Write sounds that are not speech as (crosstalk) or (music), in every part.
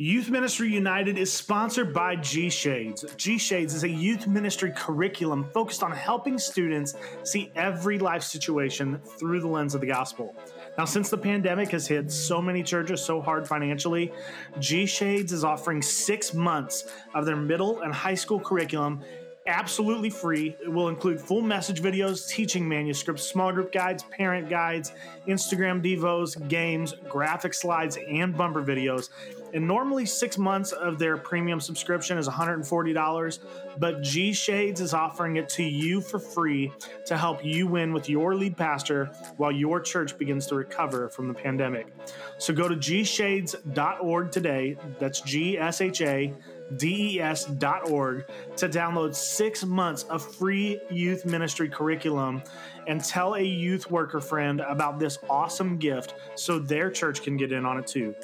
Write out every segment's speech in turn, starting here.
Youth Ministry United is sponsored by G Shades. G Shades is a youth ministry curriculum focused on helping students see every life situation through the lens of the gospel. Now, since the pandemic has hit so many churches so hard financially, G Shades is offering six months of their middle and high school curriculum absolutely free. It will include full message videos, teaching manuscripts, small group guides, parent guides, Instagram devos, games, graphic slides, and bumper videos. And normally, six months of their premium subscription is $140, but G Shades is offering it to you for free to help you win with your lead pastor while your church begins to recover from the pandemic. So go to gshades.org today. That's G S H A des.org to download six months of free youth ministry curriculum and tell a youth worker friend about this awesome gift so their church can get in on it too.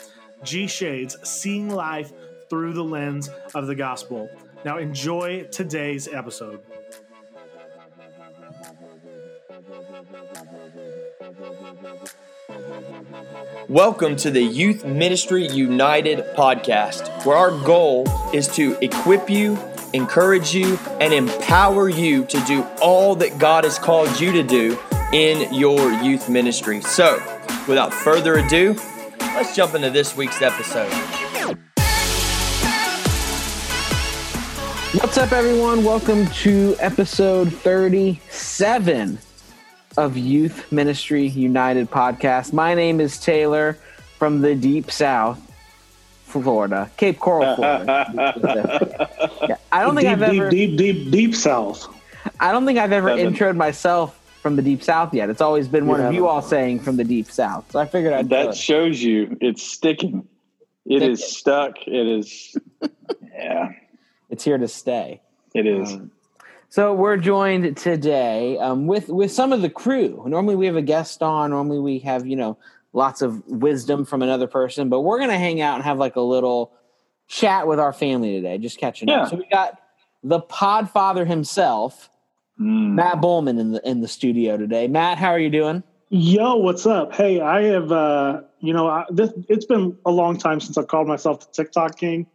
G Shades, seeing life through the lens of the gospel. Now, enjoy today's episode. Welcome to the Youth Ministry United podcast, where our goal is to equip you, encourage you, and empower you to do all that God has called you to do in your youth ministry. So, without further ado, let's jump into this week's episode. What's up, everyone? Welcome to episode 37 of Youth Ministry United podcast. My name is Taylor from the deep south, Florida, Cape Coral, Florida. (laughs) Yeah, I don't think deep, I've ever, deep, deep, deep, deep south. I don't think I've ever Seven. introed myself from the deep south yet. It's always been one You of you all saying from the deep south. So I figured I'd That it. shows you it's sticking. It is Sticking. stuck. It is. (laughs) yeah, It's here to stay. it is. Um, So we're joined today um, with with some of the crew. Normally we have a guest on. Normally we have you know lots of wisdom from another person, but we're gonna hang out and have like a little chat with our family today, just catching Yeah. up. So we got the Podfather himself, Mm. Matt Bowman, in the in the studio today. Matt, how are you doing? Yo, what's up? Hey, I have, uh, you know, I, this, it's been a long time since I've called myself the TikTok king.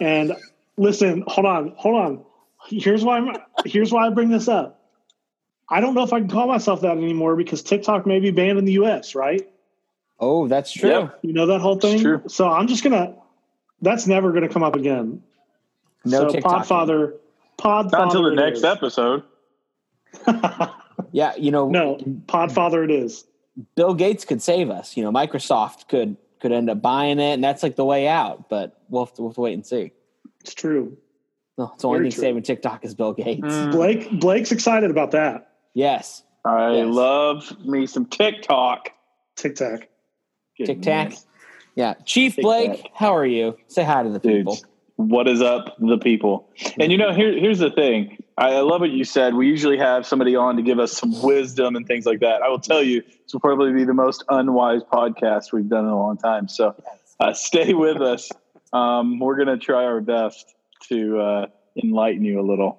And listen, hold on, hold on. Here's why I'm, here's why I bring this up. I don't know if I can call myself that anymore because TikTok may be banned in the U.S. Right? Oh, that's true. Yep. You know that whole thing. true. So I'm just gonna. That's never gonna come up again. No so TikTok. Podfather, Podfather. Not until the next is. episode. (laughs) Yeah, you know, no, Podfather it is. Bill Gates could save us. You know, Microsoft could could end up buying it, and that's like the way out. But we'll have to, we'll have to wait and see. It's true. No, it's the only Very thing true. saving TikTok is Bill Gates. Mm. Blake Blake's excited about that. Yes. I Yes. love me some TikTok. TikTok. TikTok. Yeah. Chief Tic Blake, how are you? Say hi to the Dude, people. what is up, the people? And you know, here, here's the thing. I, I love what you said. We usually have somebody on to give us some wisdom and things like that. I will tell you, this will probably be the most unwise podcast we've done in a long time. So uh, stay with us. Um, we're going to try our best to uh, enlighten you a little.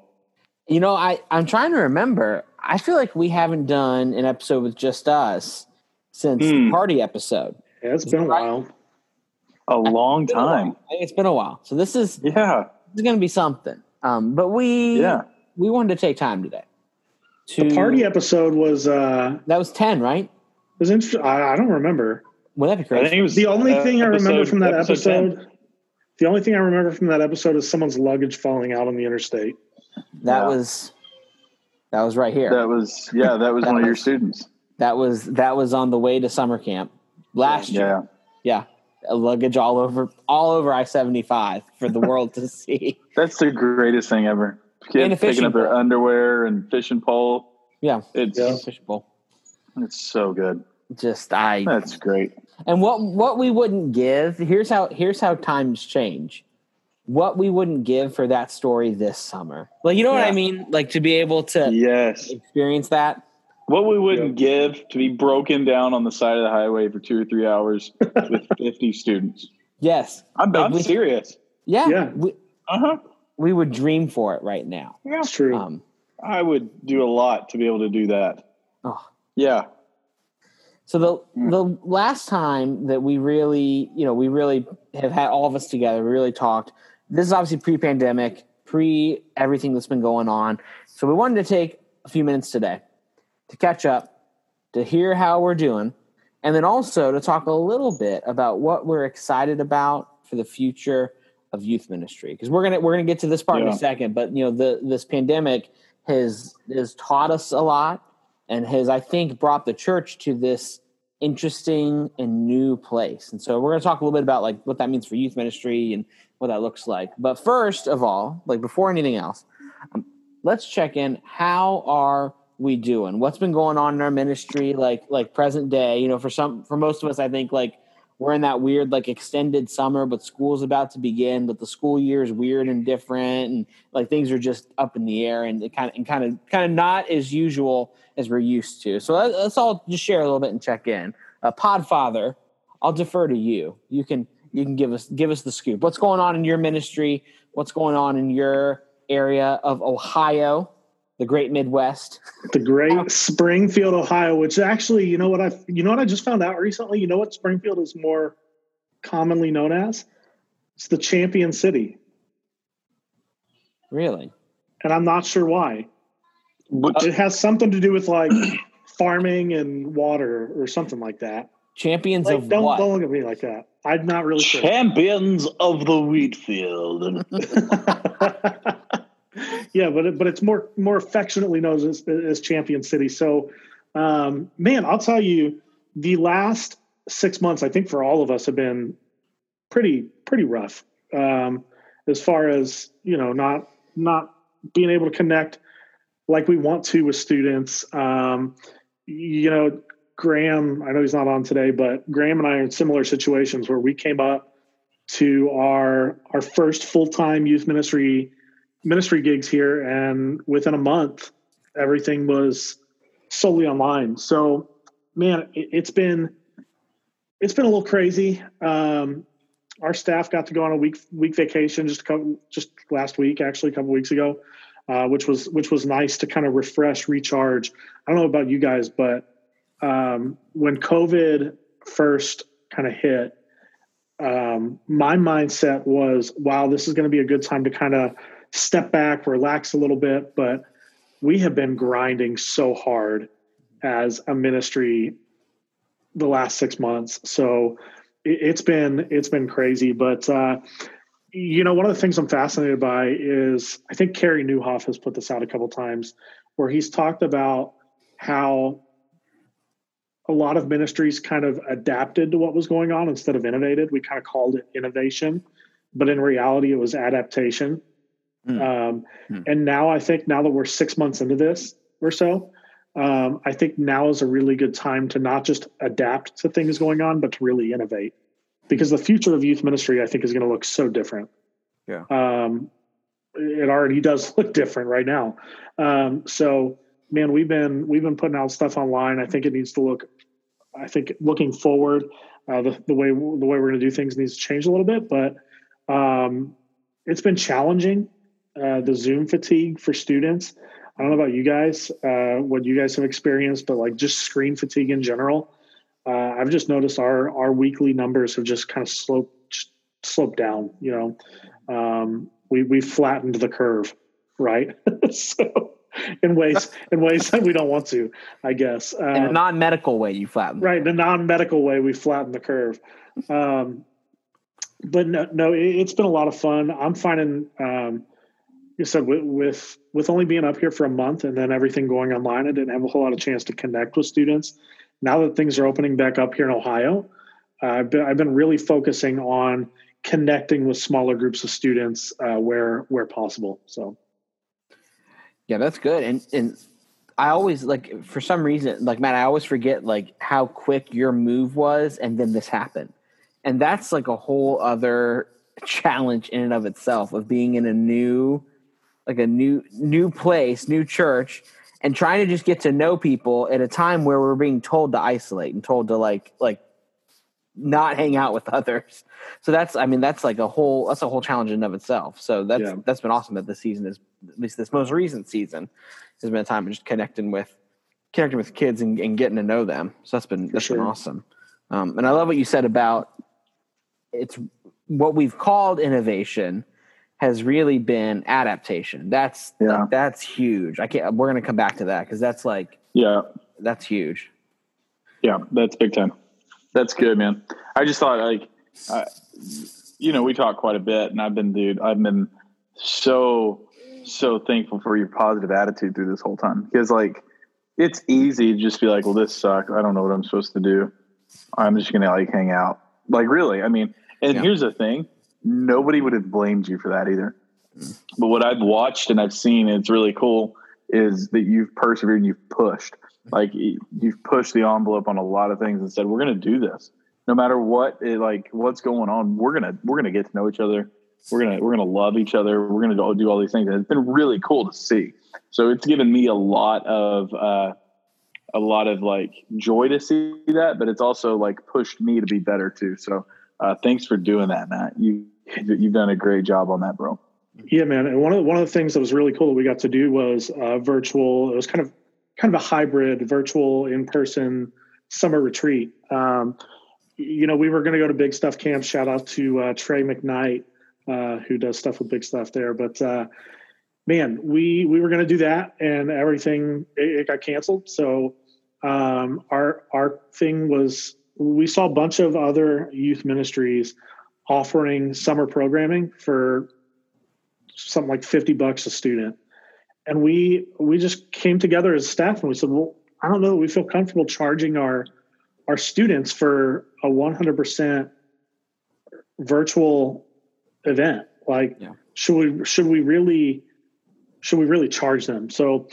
You know, I, I'm trying to remember. I feel like we haven't done an episode with just us since the Hmm. party episode. Yeah, it's been a while. A long It's been a while. time. I think it's been a while. So this is, this Yeah. is going to be something. Um, but we Yeah. We wanted to take time today. To, The party episode was uh That was 10, right? It was interesting. I, I don't remember. Well, that'd be I think it was The only uh, thing I remember from that 10. episode, the only thing I remember from that episode is someone's luggage falling out on the interstate. that Yeah. was that was right here. That was, yeah, that was That one of your students. That was that was on the way to summer camp last year. Yeah. Yeah, a luggage all over all over I seventy five for the world to (laughs) see. That's the greatest thing ever. And a Kids picking up their pole. underwear and fishing pole. Yeah, It's Yeah. fishbowl. it's so good. Just I That's great. and what what we wouldn't give. Here's how here's how times change. What we wouldn't give for that story this summer. Like you know what I mean? Like to be able to Yes. experience that. What we wouldn't give to be broken down on the side of the highway for two or three hours (laughs) with 50 students. Yes. I'm, Like I'm we- serious. Yeah. Yeah. Uh huh. We would dream for it right now. That's true. Um, I would do a lot to be able to do that. oh, Yeah. So the the last time that we really, you know, we really have had all of us together, we really talked. This is obviously pre-pandemic, pre everything that's been going on. So we wanted to take a few minutes today to catch up, to hear how we're doing, and then also to talk a little bit about what we're excited about for the future of youth ministry. Because we're gonna we're gonna get to this part in a second, but you know, the this pandemic has has taught us a lot and has I think brought the church to this interesting and new place. And so we're going to talk a little bit about like what that means for youth ministry and what that looks like. But first of all, like before anything else, um, let's check in. How are we doing? What's been going on in our ministry, like like present day? You know, for some, for most of us, I think like we're in that weird like extended summer, but school's about to begin. But the school year is weird and different, and like things are just up in the air, and it kind of and kind of kind of not as usual as we're used to. So let- let's all just share a little bit and check in. Uh, Podfather, I'll defer to you. You can you can give us give us the scoop. What's going on in your ministry? What's going on in your area of Ohio, the Great Midwest? the great Springfield, Ohio, which actually, you know what I you know what I just found out recently? You know what Springfield is more commonly known as? It's the champion city. Really? And I'm not sure why. Which, It has something to do with like (clears throat) farming and water or something like that. Champions Like, of don't what? don't look at me like that. I'm not really sure. champions of the wheat field. (laughs) (laughs) yeah, but but it's more more affectionately known as, as Champion City. So, um, man, I'll tell you, the last six months, I think for all of us, have been pretty pretty rough. Um, as far as you know, not not being able to connect like we want to with students. Um, you know, Graham, I know he's not on today, but Graham and I are in similar situations where we came up to our our first full time youth ministry ministry gigs here, and within a month, everything was solely online. So, man, it, it's been it's been a little crazy. Um, our staff got to go on a week week vacation just a couple just last week, actually a couple weeks ago, uh, which was which was nice to kind of refresh, recharge. I don't know about you guys, but um, when COVID first kind of hit, um, my mindset was, wow, this is going to be a good time to kind of step back, relax a little bit. But we have been grinding so hard as a ministry the last six months. So it, it's been it's been crazy. But uh, you know, one of the things I'm fascinated by is I think Carey Nieuwhof has put this out a couple times, where he's talked about how a lot of ministries kind of adapted to what was going on instead of innovated. We kind of called it innovation, but in reality, it was adaptation. Hmm. Um, Hmm. And now I think now that we're six months into this or so, um, I think now is a really good time to not just adapt to things going on, but to really innovate. Because the future of youth ministry, I think, is going to look so different. Yeah. Um, it already does look different right now. Um, so, man, we've been we've been putting out stuff online. I think it needs to look. I think looking forward, uh, the the way the way we're going to do things needs to change a little bit, but um, it's been challenging. Uh, the Zoom fatigue for students. I don't know about you guys, uh, what you guys have experienced, but like just screen fatigue in general. Uh, I've just noticed our our weekly numbers have just kind of sloped sloped down. You know, um, we we flattened the curve, right? (laughs) so in ways in ways that we don't want to, I guess. In a Um, non medical way, you flatten. right in a non-medical way we flatten the curve um, but no, no it, it's been a lot of fun i'm finding um, you said with, with with only being up here for a month and then everything going online i didn't have a whole lot of chance to connect with students now that things are opening back up here in ohio uh, I've, been, I've been really focusing on connecting with smaller groups of students uh, where where possible so Yeah, that's good. And and I always like for some reason, like Matt, I always forget like how quick your move was, and then this happened, and that's like a whole other (laughs) challenge in and of itself of being in a new, like a new new place, new church, and trying to just get to know people at a time where we're being told to isolate and told to like like not hang out with (laughs) others. So that's I mean that's like a whole that's a whole challenge in and of itself. So that's Yeah. that's been awesome that this season is at least this most recent season has been a time of just connecting with connecting with kids and, and getting to know them. So that's been that's been awesome. Um, and I love what you said about it's what we've called innovation has really been adaptation. That's Yeah. that's huge. I can't. We're gonna come back to that because that's like Yeah. that's huge. Yeah, that's big time. That's good, man. I just thought like, I, you know, we talk quite a bit, and I've been, dude, I've been so so thankful for your positive attitude through this whole time because like it's easy to just be like, well, this sucks. I don't know what I'm supposed to do. I'm just gonna like hang out. Like really, I mean, and Yeah. here's the thing: nobody would have blamed you for that either. But what I've watched and I've seen, it's really cool, is that you've persevered and you've pushed. Like you've pushed the envelope on a lot of things and said, "We're going to do this, no matter what. It, like what's going on, we're gonna we're gonna get to know each other. We're gonna we're gonna love each other. We're gonna do, do all these things." And it's been really cool to see. So it's given me a lot of uh, a lot of like joy to see that, but it's also like pushed me to be better too. So uh, thanks for doing that, Matt. You you've done a great job on that, bro. Yeah, man. And one of the, one of the things that was really cool that we got to do was uh, virtual. It was kind of kind of a hybrid, virtual in person summer retreat. Um, you know, we were going to go to Big Stuf Camp. Shout out to uh, Trey McKnight, uh, who does stuff with Big Stuf there. But uh, man, we we were going to do that, and everything it, it got canceled. So um, our our thing was we saw a bunch of other youth ministries offering summer programming for something like 50 bucks a student. And we we just came together as staff and we said well i don't know we feel comfortable charging our our students for a 100% virtual event. Like Yeah. should we should we really should we really charge them? So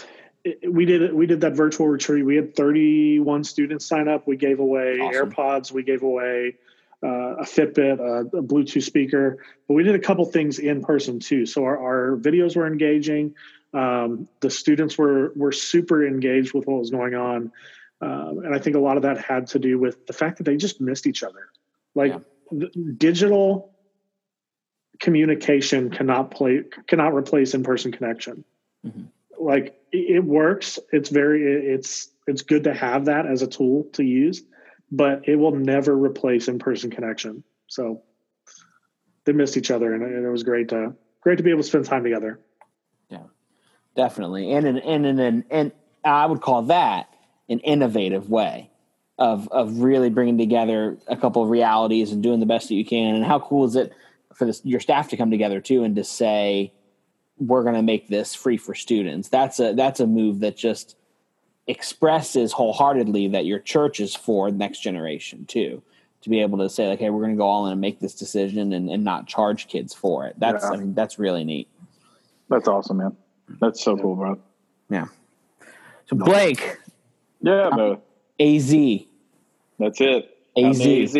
it, we did we did that virtual retreat. We had 31 students sign up. We gave away Awesome. airpods. We gave away uh, a fitbit a, a bluetooth speaker but we did a couple things in person too. So our, our videos were engaging. Um, the students were were super engaged with what was going on. Um, and i think a lot of that had to do with the fact that they just missed each other. Like th- digital communication cannot play cannot replace in-person connection. Mhm. like it it works. It's very it's it's good to have that as a tool to use but it will never replace in-person connection. So they missed each other and it and was great to great to be able to spend time together. Yeah, definitely. And in and in an and i would call that an innovative way of of really bringing together a couple of realities and doing the best that you can. And how cool is it for this, your staff to come together too and to say we're going to make this free for students. That's a that's a move that just expresses wholeheartedly that your church is for the next generation too to be able to say like hey we're going to go all in and make this decision and, and not charge kids for it that's Yeah. i mean that's really neat That's awesome, man. That's so cool, bro. Yeah so blake Yeah, bro. Az, That's it. AZ. AZ.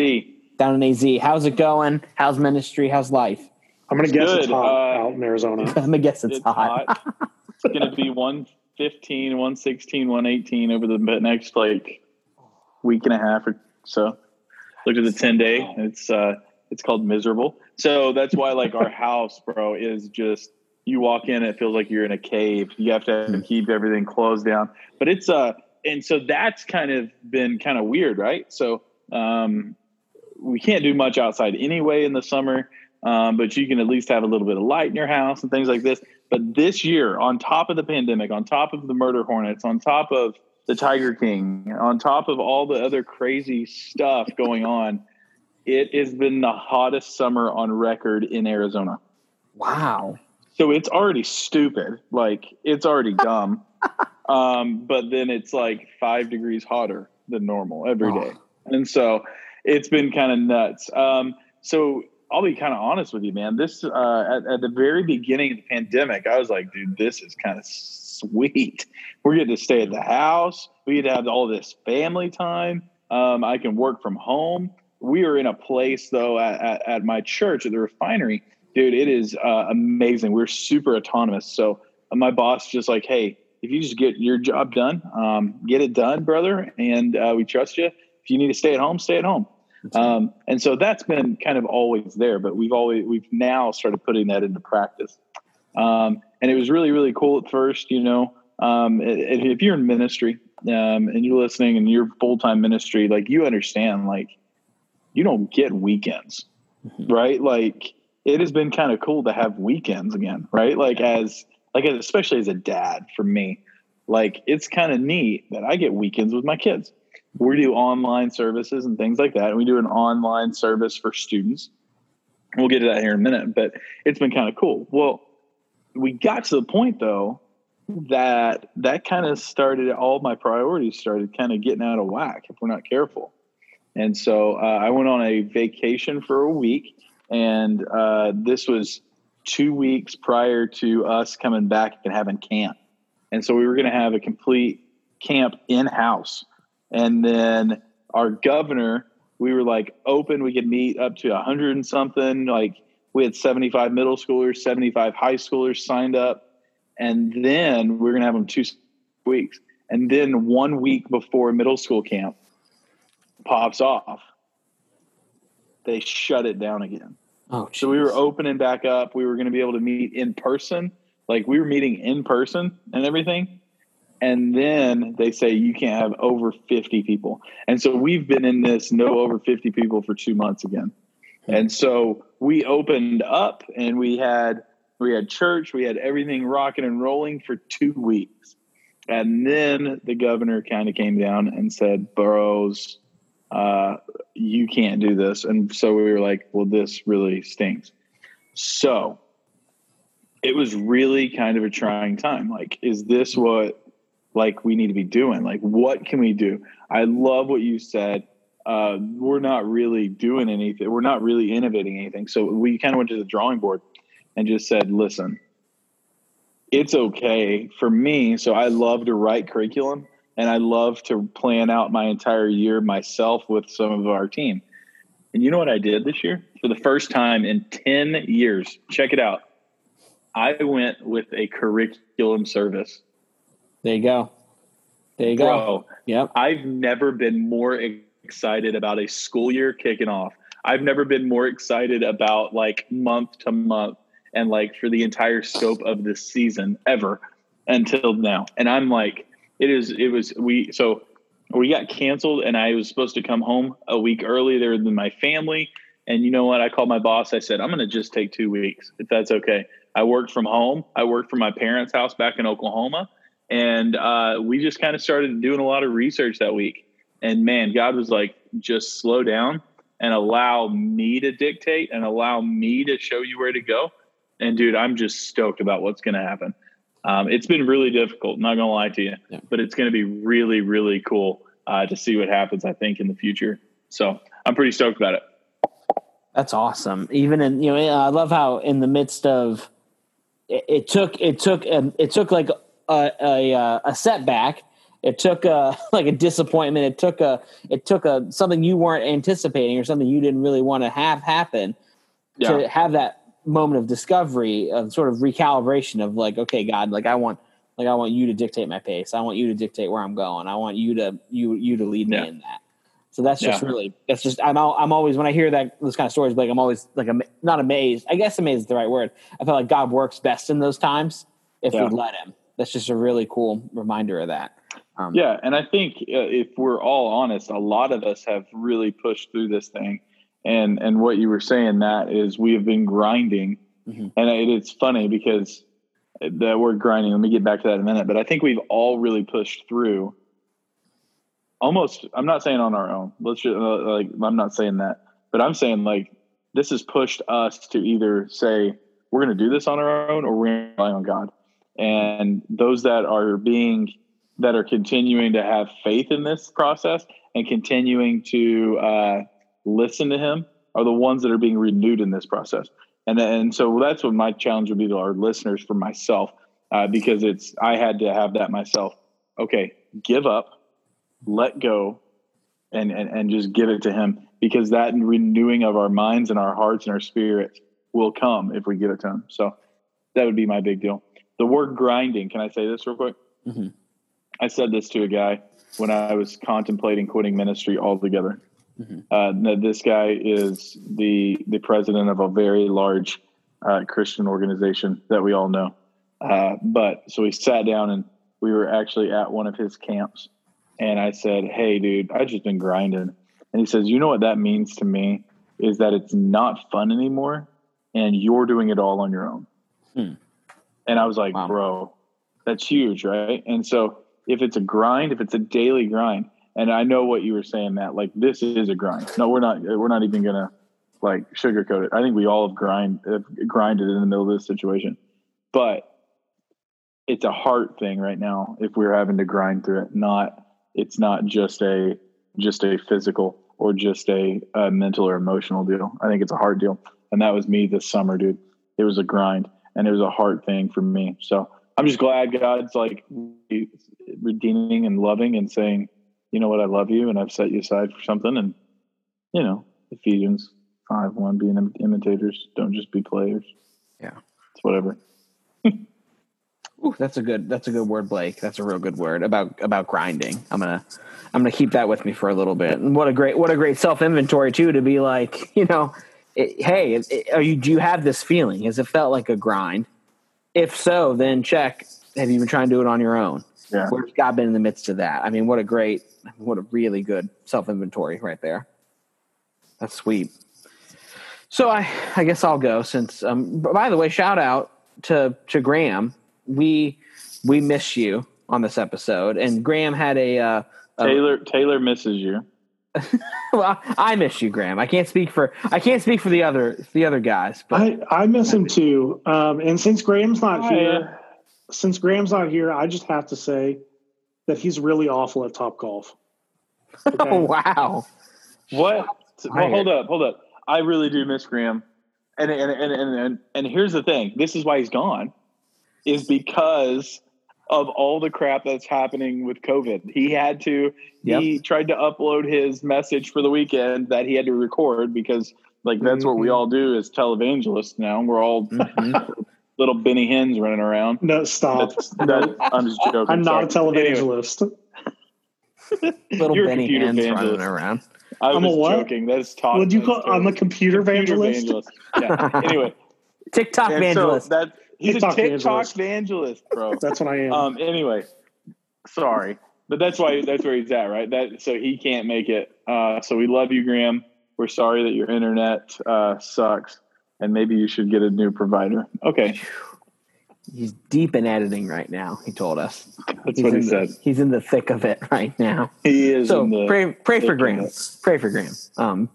down in AZ. How's it going? How's ministry? How's life? i'm gonna guess it's hot Uh, out in arizona (laughs) I'm gonna guess it's, It's hot. hot. it's going to be 115, 116, 118 over the next like week and a half or so. Look at the 10 day. It's uh it's called miserable. So that's why like our (laughs) house, bro, is just you walk in, it feels like you're in a cave. You have to Hmm. keep everything closed down. But it's uh and so that's kind of been kind of weird, right? So um we can't do much outside anyway in the summer. Um, but you can at least have a little bit of light in your house and things like this. But this year, on top of the pandemic, on top of the murder hornets, on top of the Tiger King, on top of all the other crazy stuff going on, it has been the hottest summer on record in Arizona. Wow. So it's already stupid. Like it's already dumb. (laughs) um, but then it's like five degrees hotter than normal every day. And so it's been kind of nuts. Um, so I'll be kind of honest with you, man. This uh, at, at the very beginning of the pandemic, I was like, dude, this is kind of sweet. We're getting to stay at the house. We get to have all this family time. Um, I can work from home. We are in a place though at, at, at my church at the refinery, dude. It is uh, amazing. We're super autonomous. So uh, my boss just like, hey, if you just get your job done, um, get it done, brother, and uh, we trust you. If you need to stay at home, stay at home. Um, and so that's been kind of always there, but we've always we've now started putting that into practice. Um, and it was really really cool at first, you know. Um, i- if you're in ministry, um, and you're listening and you're full time ministry, like you understand, like you don't get weekends, mm-hmm. right? Like it has been kind of cool to have weekends again, right? Like as like especially as a dad for me, like it's kind of neat that I get weekends with my kids. We do online services and things like that. And we do an online service for students. We'll get to that here in a minute, but it's been kind of cool. Well, we got to the point though that that kind of started all my priorities started kind of getting out of whack if we're not careful. And so uh, I went on a vacation for a week, and uh, this was two weeks prior to us coming back and having camp. And so we were going to have a complete camp in house. And then our governor, we were like open, we could meet up to a hundred and something. Like we had 75 middle schoolers, 75 high schoolers signed up and then we're going to have them two weeks. And then one week before middle school camp pops off, they shut it down again. Oh, geez. so we were opening back up. We were going to be able to meet in person, like we were meeting in person and everything. And then they say you can't have over 50 people. And so we've been in this no over 50 people for two months again. Hmm. And so we opened up and we had we had church, we had everything rocking and rolling for two weeks. And then the governor kind of came down and said, Burroughs, uh, you can't do this. And so we were like, well, this really stinks. So it was really kind of a trying time. Like, is this what like we need to be doing? Like, what can we do? I love what you said. Uh, we're not really doing anything. We're not really innovating anything. So we kind of went to the drawing board and just said, listen, it's okay for me. So I love to write curriculum and I love to plan out my entire year myself with some of our team. And you know what I did this year? For the first time in 10 years, check it out. I went with a curriculum service. There you go. There you Bro, go. Yep. I've never been more excited about a school year kicking off. I've never been more excited about like month to month and like for the entire scope of this season ever until now. And I'm like, it is, it was, we, so we got canceled and I was supposed to come home a week earlier than my family. And you know what? I called my boss. I said, I'm going to just take two weeks if that's okay. I worked from home. I worked from my parents' house back in Oklahoma. And uh, we just kind of started doing a lot of research that week. And man, God was like, just slow down and allow me to dictate and allow me to show you where to go and dude, I'm just stoked about what's going to happen. Um, it's been really difficult, not going to lie to you, yeah. but it's going to be really, really cool uh, to see what happens. I think in the future. So I'm pretty stoked about it. That's awesome. Even in you know, I love how in the midst of it, it took it took um, it took like a, a, a setback. It took a (laughs) like a disappointment. It took a it took a something you weren't anticipating or something you didn't really want to have happen yeah. to have that moment of discovery of sort of recalibration of like okay god like i want like i want you to dictate my pace i want you to dictate where i'm going i want you to you you to lead yeah. me in that so that's just yeah. really that's just i'm i'm always when i hear that those kind of stories like i'm always like I'm not amazed i guess amazed is the right word i feel like god works best in those times if yeah. we let him that's just a really cool reminder of that. Um, yeah and i think uh, if we're all honest a lot of us have really pushed through this thing. And and what you were saying that is we have been grinding. Mm-hmm. and it, it's funny because the word grinding let me get back to that in a minute but i think we've all really pushed through almost i'm not saying on our own. Let's just uh, like i'm not saying that but i'm saying like this has pushed us to either say we're going to do this on our own or we're going to rely on god and those that are being that are continuing to have faith in this process and continuing to uh, listen to him are the ones that are being renewed in this process. And and so that's what my challenge would be to our listeners for myself, uh, because it's I had to have that myself. Okay, give up, let go, and and and just give it to him because that renewing of our minds and our hearts and our spirits will come if we give it to him. So that would be my big deal. The word grinding. Can I say this real quick? Mm-hmm. I said this to a guy when I was contemplating quitting ministry altogether. Mm-hmm. Uh, this guy is the the president of a very large uh, Christian organization that we all know. Uh, but so we sat down and we were actually at one of his camps, and I said, "Hey, dude, I just been grinding." And he says, "You know what that means to me is that it's not fun anymore, and you're doing it all on your own." Hmm. And I was like, Wow. "Bro, that's huge, right?" And so if it's a grind, if it's a daily grind, and I know what you were saying, Matt, like this is a grind. No, we're not. We're not even gonna like sugarcoat it. I think we all have grind have grinded in the middle of this situation, but it's a heart thing right now. If we're having to grind through it, not it's not just a just a physical or just a, a mental or emotional deal. I think it's a hard deal, and that was me this summer, dude. It was a grind, and it was a heart thing for me. So I'm just glad God's like redeeming and loving and saying, you know what, I love you, and I've set you aside for something, and you know Ephesians five one, being imitators, don't just be players. Yeah. it's whatever. (laughs) Ooh, that's a good that's a good word, Blake. That's a real good word about about grinding. I'm gonna I'm gonna keep that with me for a little bit. And what a great what a great self inventory too to be like, (laughs) you know, it, hey, it, it- are you do you have this feeling? Has it felt like a grind? If so, then check. Have you been trying to do it on your own? Yeah. Where's God been in the midst of that? I mean, what a great, what a really good self inventory right there. That's sweet. So I, I guess I'll go since. Um, by the way, shout out to to Graham. We we miss you on this episode, and Graham had a. Uh, a Taylor Taylor misses you. (laughs) well, I miss you, Graham. I can't speak for I can't speak for the other the other guys, but I, I miss him too. Um, and since Graham's not Hi. here, since Graham's not here, I just have to say that he's really awful at Top Golf. (laughs) Okay? oh wow, What? Well, hold up, hold up. I really do miss Graham. And and, and and and and here's the thing. This is why he's gone. Is because of all the crap that's happening with COVID. He had to he tried to upload his message for the weekend that he had to record because like that's what we Mhm. all do as televangelists now. We're all Mhm. (laughs) little Benny Hinns running around. No, stop. That's, that, I'm just joking. (laughs) I'm not a sorry. Anyway, televangelist. (laughs) little You're Benny Hinns evangelist. running around. I I'm a was what? joking. That's talk. Would you that's call? I'm a joke. computer Computer evangelist. Yeah. Anyway, TikTok and evangelist. so that he's TikTok a TikTok evangelist. evangelist, bro. (laughs) That's what I am. um. Anyway, sorry, but that's why that's where he's at, right? That so he can't make it. Uh. So we love you, Graham. We're sorry that your internet uh sucks, and maybe you should get a new provider. Okay, He's deep in editing right now. He told us. that's He's what he in said. The, he's in the thick of it right now. He is. so in the, pray pray for thick of Graham. Pray for Graham. Um,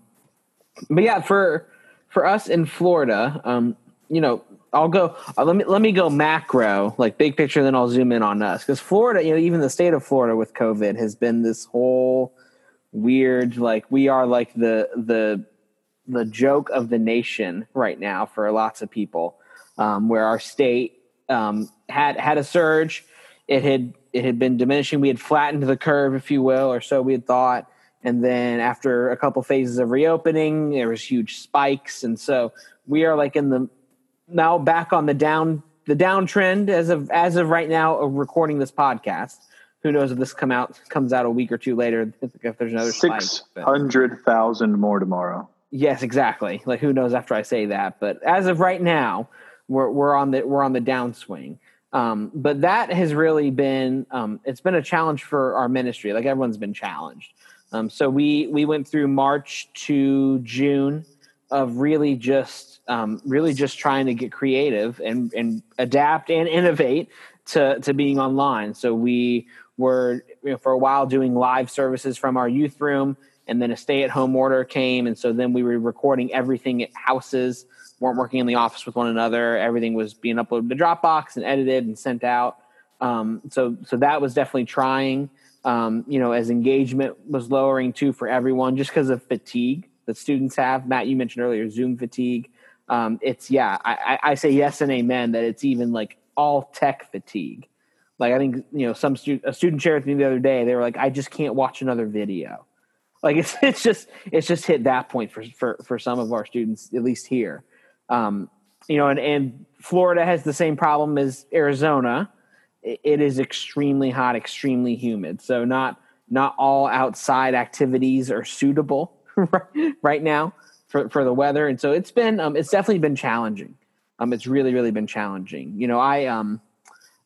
but yeah, for for us in Florida, um, you know, I'll go. Uh, let me let me go macro, like big picture, then I'll zoom in on us because Florida, you know, even the state of Florida with COVID has been this whole weird. Like we are like the the the joke of the nation right now for lots of people, um, where our state um, had had a surge. It had it had been diminishing. We had flattened the curve, if you will, or so we had thought. And then after a couple phases of reopening, there was huge spikes, and so we are like in the now back on the down the downtrend as of as of right now of recording this podcast. Who knows if this come out comes out a week or two later if, there's another. Six hundred thousand more tomorrow. Yes, exactly. Like who knows after I say that, but as of right now, we're we're on the we're on the downswing. Um, but that has really been um, it's been a challenge for our ministry. Like everyone's been challenged. Um, so we we went through March to June of really just um, really just trying to get creative and and adapt and innovate to to being online. So we were you know, for a while doing live services from our youth room and then a stay-at-home order came and so then we were recording everything at houses weren't working in the office with one another everything was being uploaded to dropbox and edited and sent out. Um, so so that was definitely trying. Um, you know as engagement was lowering too for everyone just because of fatigue that students have. Matt you mentioned earlier zoom fatigue um, it's yeah I, I say yes and amen that it's even like all tech fatigue. Like i think you know some stu- a student shared with me the other day they were like i just can't watch another video. Like (laughs) it's it's just it's just hit that point for for for some of our students at least here. Um you know and and florida has the same problem as arizona. It is extremely hot extremely humid. So not not all outside activities are suitable (laughs) right now for for the weather and so it's been um it's definitely been challenging um it's really really been challenging you know i um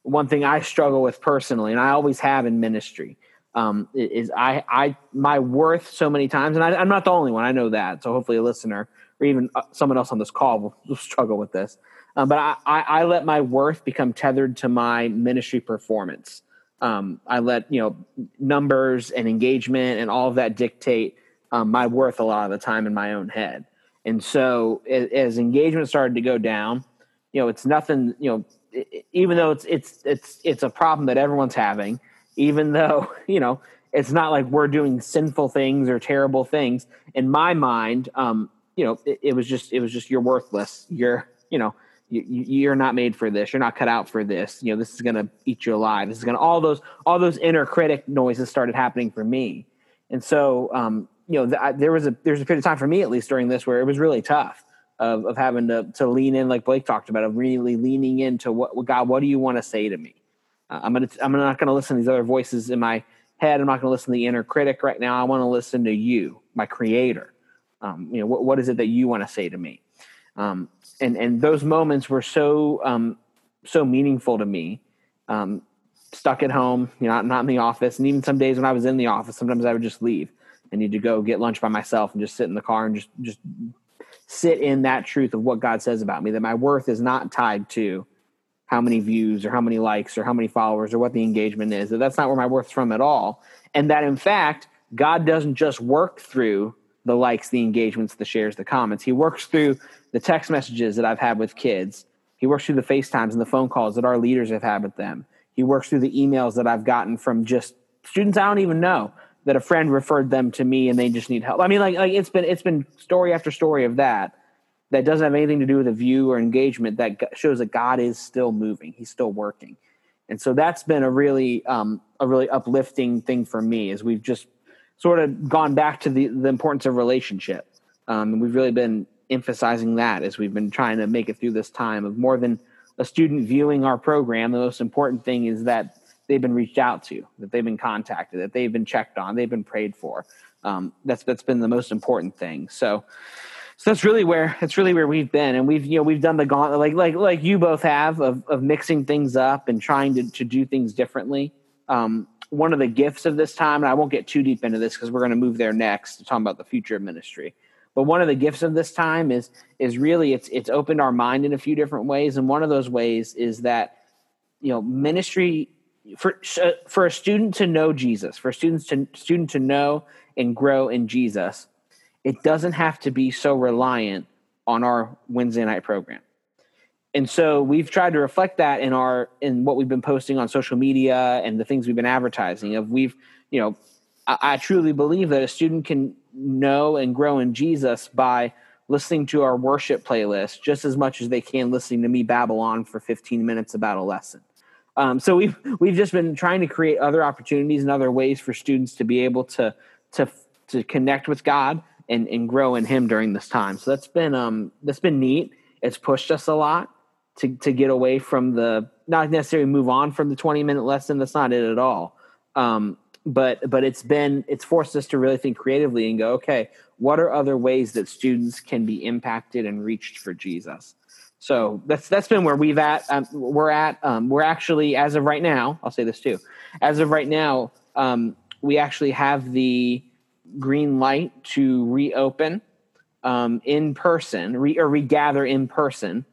one thing i struggle with personally and i always have in ministry um, is I, I, my worth so many times, and I, am not the only one. I know that. So hopefully, a listener or even uh, someone else on this call will, will struggle with this. Um, but I, I, I, let my worth become tethered to my ministry performance. Um, I let you know numbers and engagement and all of that dictate um, my worth a lot of the time in my own head. And so, as, as engagement started to go down, you know, it's nothing. You know, even though it's it's it's it's a problem that everyone's having even though (laughs) you know it's not like we're doing sinful things or terrible things in my mind um, you know it, it, was just it was just you're worthless you're you know you, you're not made for this you're not cut out for this you know this is going to eat you alive this is going to all those all those inner critic noises started happening for me and so um, you know th- there was a there's a period of time for me at least during this where it was really tough of, of having to to lean in like blake talked about of really leaning into what god what do you want to say to me uh, I'm gonna I'm not gonna listen to these other voices in my head. I'm not gonna listen to the inner critic right now. I want to listen to you, my creator. Um, you know, what, what is it that you want to say to me? Um, and and those moments were so um, so meaningful to me. Um, stuck at home, you know, not in the office, and even some days when I was in the office, sometimes I would just leave. I need to go get lunch by myself and just sit in the car and just just sit in that truth of what God says about me. That my worth is not tied to how many views or how many likes or how many followers or what the engagement is. That that's not where my worth's from at all. And that in fact, God doesn't just work through the likes, the engagements, the shares, the comments. He works through the text messages that I've had with kids. He works through the FaceTimes and the phone calls that our leaders have had with them. He works through the emails that I've gotten from just students I don't even know that a friend referred them to me and they just need help. I mean, like, like it's been it's been story after story of that that doesn't have anything to do with a view or engagement that shows that God is still moving. He's still working. And so that's been a really um, a really uplifting thing for me as we've just sort of gone back to the, the importance of relationship. Um, and we've really been emphasizing that as we've been trying to make it through this time of more than a student viewing our program. The most important thing is that they've been reached out to, that they've been contacted, that they've been checked on, they've been prayed for. Um, that's that's been the most important thing. So so that's really where that's really where we've been and we've you know we've done the gauntlet like like like you both have of, of mixing things up and trying to, to do things differently um, one of the gifts of this time and i won't get too deep into this because we're going to move there next to talk about the future of ministry but one of the gifts of this time is is really it's it's opened our mind in a few different ways and one of those ways is that you know ministry for uh, for a student to know jesus for students to student to know and grow in jesus it doesn't have to be so reliant on our Wednesday night program. And so we've tried to reflect that in our in what we've been posting on social media and the things we've been advertising of we've, you know, I, I truly believe that a student can know and grow in Jesus by listening to our worship playlist just as much as they can listening to me babble on for 15 minutes about a lesson. Um, so we've we've just been trying to create other opportunities and other ways for students to be able to to to connect with God and and grow in him during this time. So that's been um that's been neat. It's pushed us a lot to to get away from the not necessarily move on from the 20 minute lesson. That's not it at all. Um, but but it's been it's forced us to really think creatively and go, okay, what are other ways that students can be impacted and reached for Jesus? So that's that's been where we've at. Um, we're at. Um, we're actually as of right now. I'll say this too. As of right now, um, we actually have the green light to reopen um, in person re, or regather in person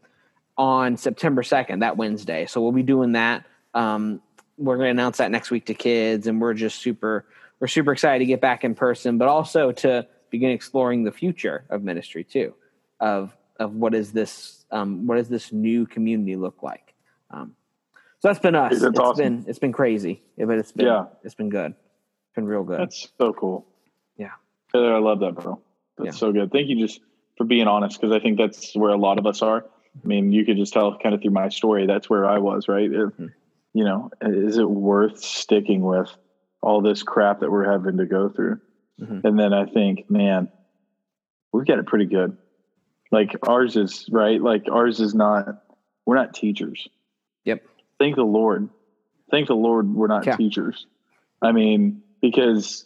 on September 2nd, that Wednesday. So we'll be doing that. Um, we're going to announce that next week to kids, and we're just super we're super excited to get back in person, but also to begin exploring the future of ministry too, of of what is this um, what does this new community look like. Um, so that's been us. That's it's awesome. been it's been crazy, but it's been yeah. it's been good. It's been real good. That's so cool. Yeah. Taylor, I love that, bro. That's yeah. so good. Thank you just for being honest because I think that's where a lot of us are. I mean, you could just tell kind of through my story, that's where I was, right? mm-hmm. You know, is it worth sticking with all this crap that we're having to go through? Mm-hmm. And then I think, man, we've got it pretty good. Like ours is, right? Like ours is not, we're not teachers. Yep. Thank the Lord. Thank the Lord we're not yeah. teachers. I mean, because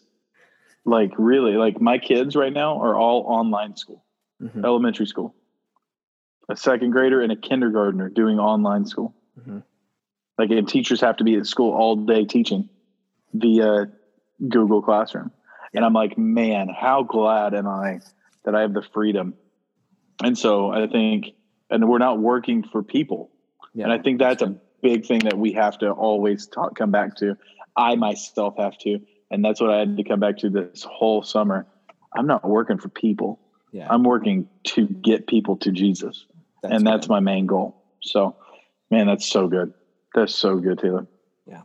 like really like my kids right now are all online school mm-hmm. elementary school a second grader and a kindergartner doing online school mm-hmm. like and teachers have to be at school all day teaching via Google Classroom. And I'm like, man, how glad am I that I have the freedom. And so I think, and we're not working for people. Yeah. And I think that's a big thing that we have to always talk, come back to. I myself have to. And that's what I had to come back to this whole summer. I'm not working for people. Yeah. I'm working to get people to Jesus. That's and that's good. my main goal. So, man, that's so good. That's so good, Taylor. Yeah.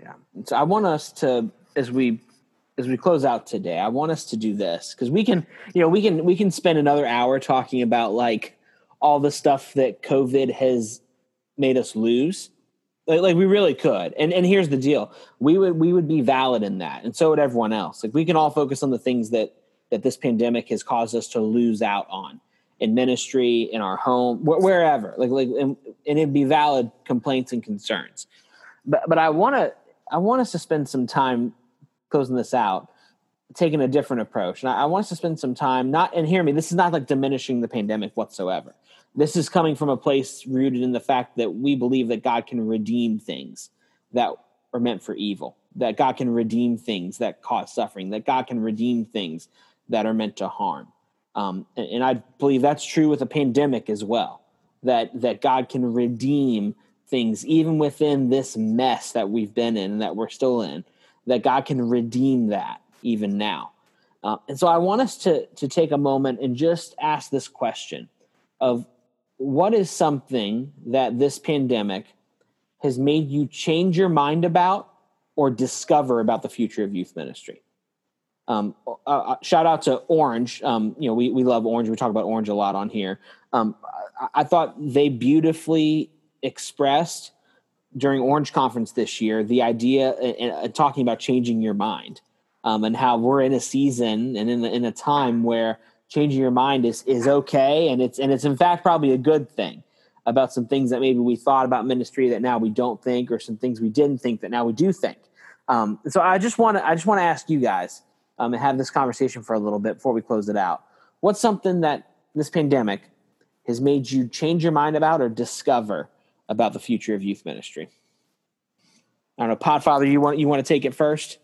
Yeah. So I want us to, as we as we close out today, I want us to do this because we can, you know, we can we can spend another hour talking about like all the stuff that COVID has made us lose. Like, like we really could. And and here's the deal: we would we would be valid in that, and so would everyone else. Like we can all focus on the things that that this pandemic has caused us to lose out on in ministry, in our home, wh- wherever. Like like and, and it'd be valid complaints and concerns. But but I want to I want us to spend some time closing this out, taking a different approach. And I, I want us to spend some time, not, and hear me, this is not like diminishing the pandemic whatsoever. This is coming from a place rooted in the fact that we believe that God can redeem things that are meant for evil, that God can redeem things that cause suffering, that God can redeem things that are meant to harm. Um, and, and, I believe that's true with a pandemic as well. That that God can redeem things even within this mess that we've been in and that we're still in that God can redeem that even now. Uh, and so I want us to to take a moment and just ask this question of what is something that this pandemic has made you change your mind about or discover about the future of youth ministry. Um, uh, uh shout out to Orange. Um, you know, we, we love Orange. We talk about Orange a lot on here. Um, I, I, thought they beautifully expressed during Orange Conference this year the idea and, talking about changing your mind um, and how we're in a season and in, in a time where changing your mind is is okay and it's and it's in fact probably a good thing about some things that maybe we thought about ministry that now we don't think or some things we didn't think that now we do think. Um, so i just want to i just want to ask you guys um, and have this conversation for a little bit before we close it out. What's something that this pandemic has made you change your mind about or discover about the future of youth ministry. I don't know, Podfather, you want you want to take it first?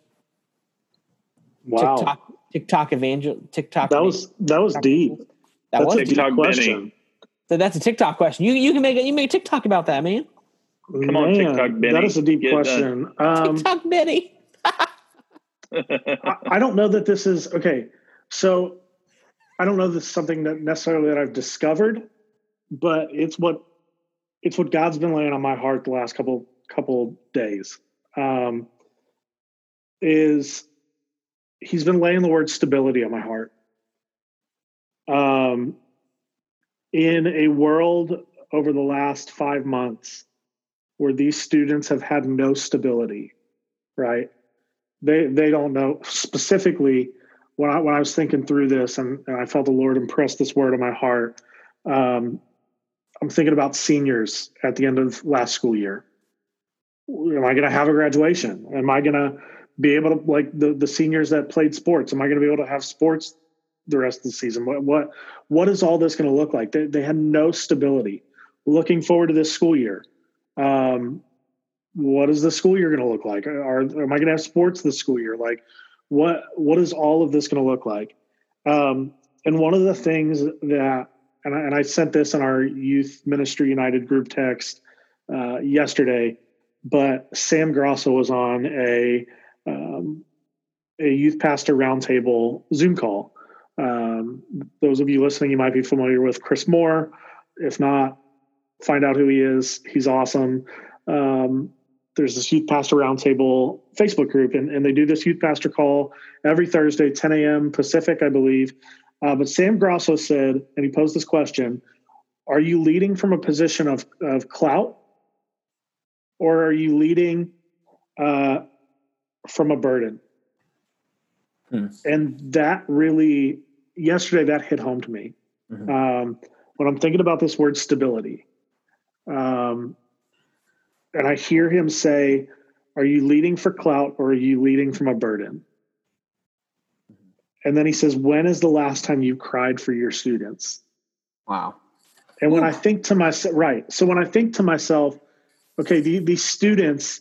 Wow. TikTok, TikTok evangel TikTok. That was that was deep. That that's was a deep question. So that's a TikTok question. You you can make a, you make a TikTok about that, man. Come man, on, TikTok Benny. That is a deep Get question. Um, TikTok Benny. (laughs) I, I don't know that this is okay. So I don't know this is something that necessarily that I've discovered, but it's what it's what God's been laying on my heart the last couple couple days. Um, is He's been laying the word stability on my heart. Um, in a world over the last five months where these students have had no stability, right? They they don't know specifically when I when I was thinking through this and, and I felt the Lord impress this word on my heart. Um, I'm thinking about seniors at the end of last school year. Am I going to have a graduation? Am I going to be able to like the the seniors that played sports? Am I going to be able to have sports the rest of the season? What what what is all this going to look like? They, they had no stability. Looking forward to this school year. Um, what is the school year going to look like? Are am I going to have sports this school year? Like, what what is all of this going to look like? Um, and one of the things that and I, and I sent this in our Youth Ministry United group text uh, yesterday. But Sam Grosso was on a um, a youth pastor roundtable Zoom call. Um, those of you listening, you might be familiar with Chris Moore. If not, find out who he is. He's awesome. Um, there's this youth pastor roundtable Facebook group, and, and they do this youth pastor call every Thursday, 10 a.m. Pacific, I believe. Uh, but Sam Grosso said, and he posed this question Are you leading from a position of, of clout or are you leading uh, from a burden? Hmm. And that really, yesterday, that hit home to me. Mm-hmm. Um, when I'm thinking about this word stability, um, and I hear him say, Are you leading for clout or are you leading from a burden? And then he says, When is the last time you cried for your students? Wow. And when I think to myself, right. So when I think to myself, okay, the, these students,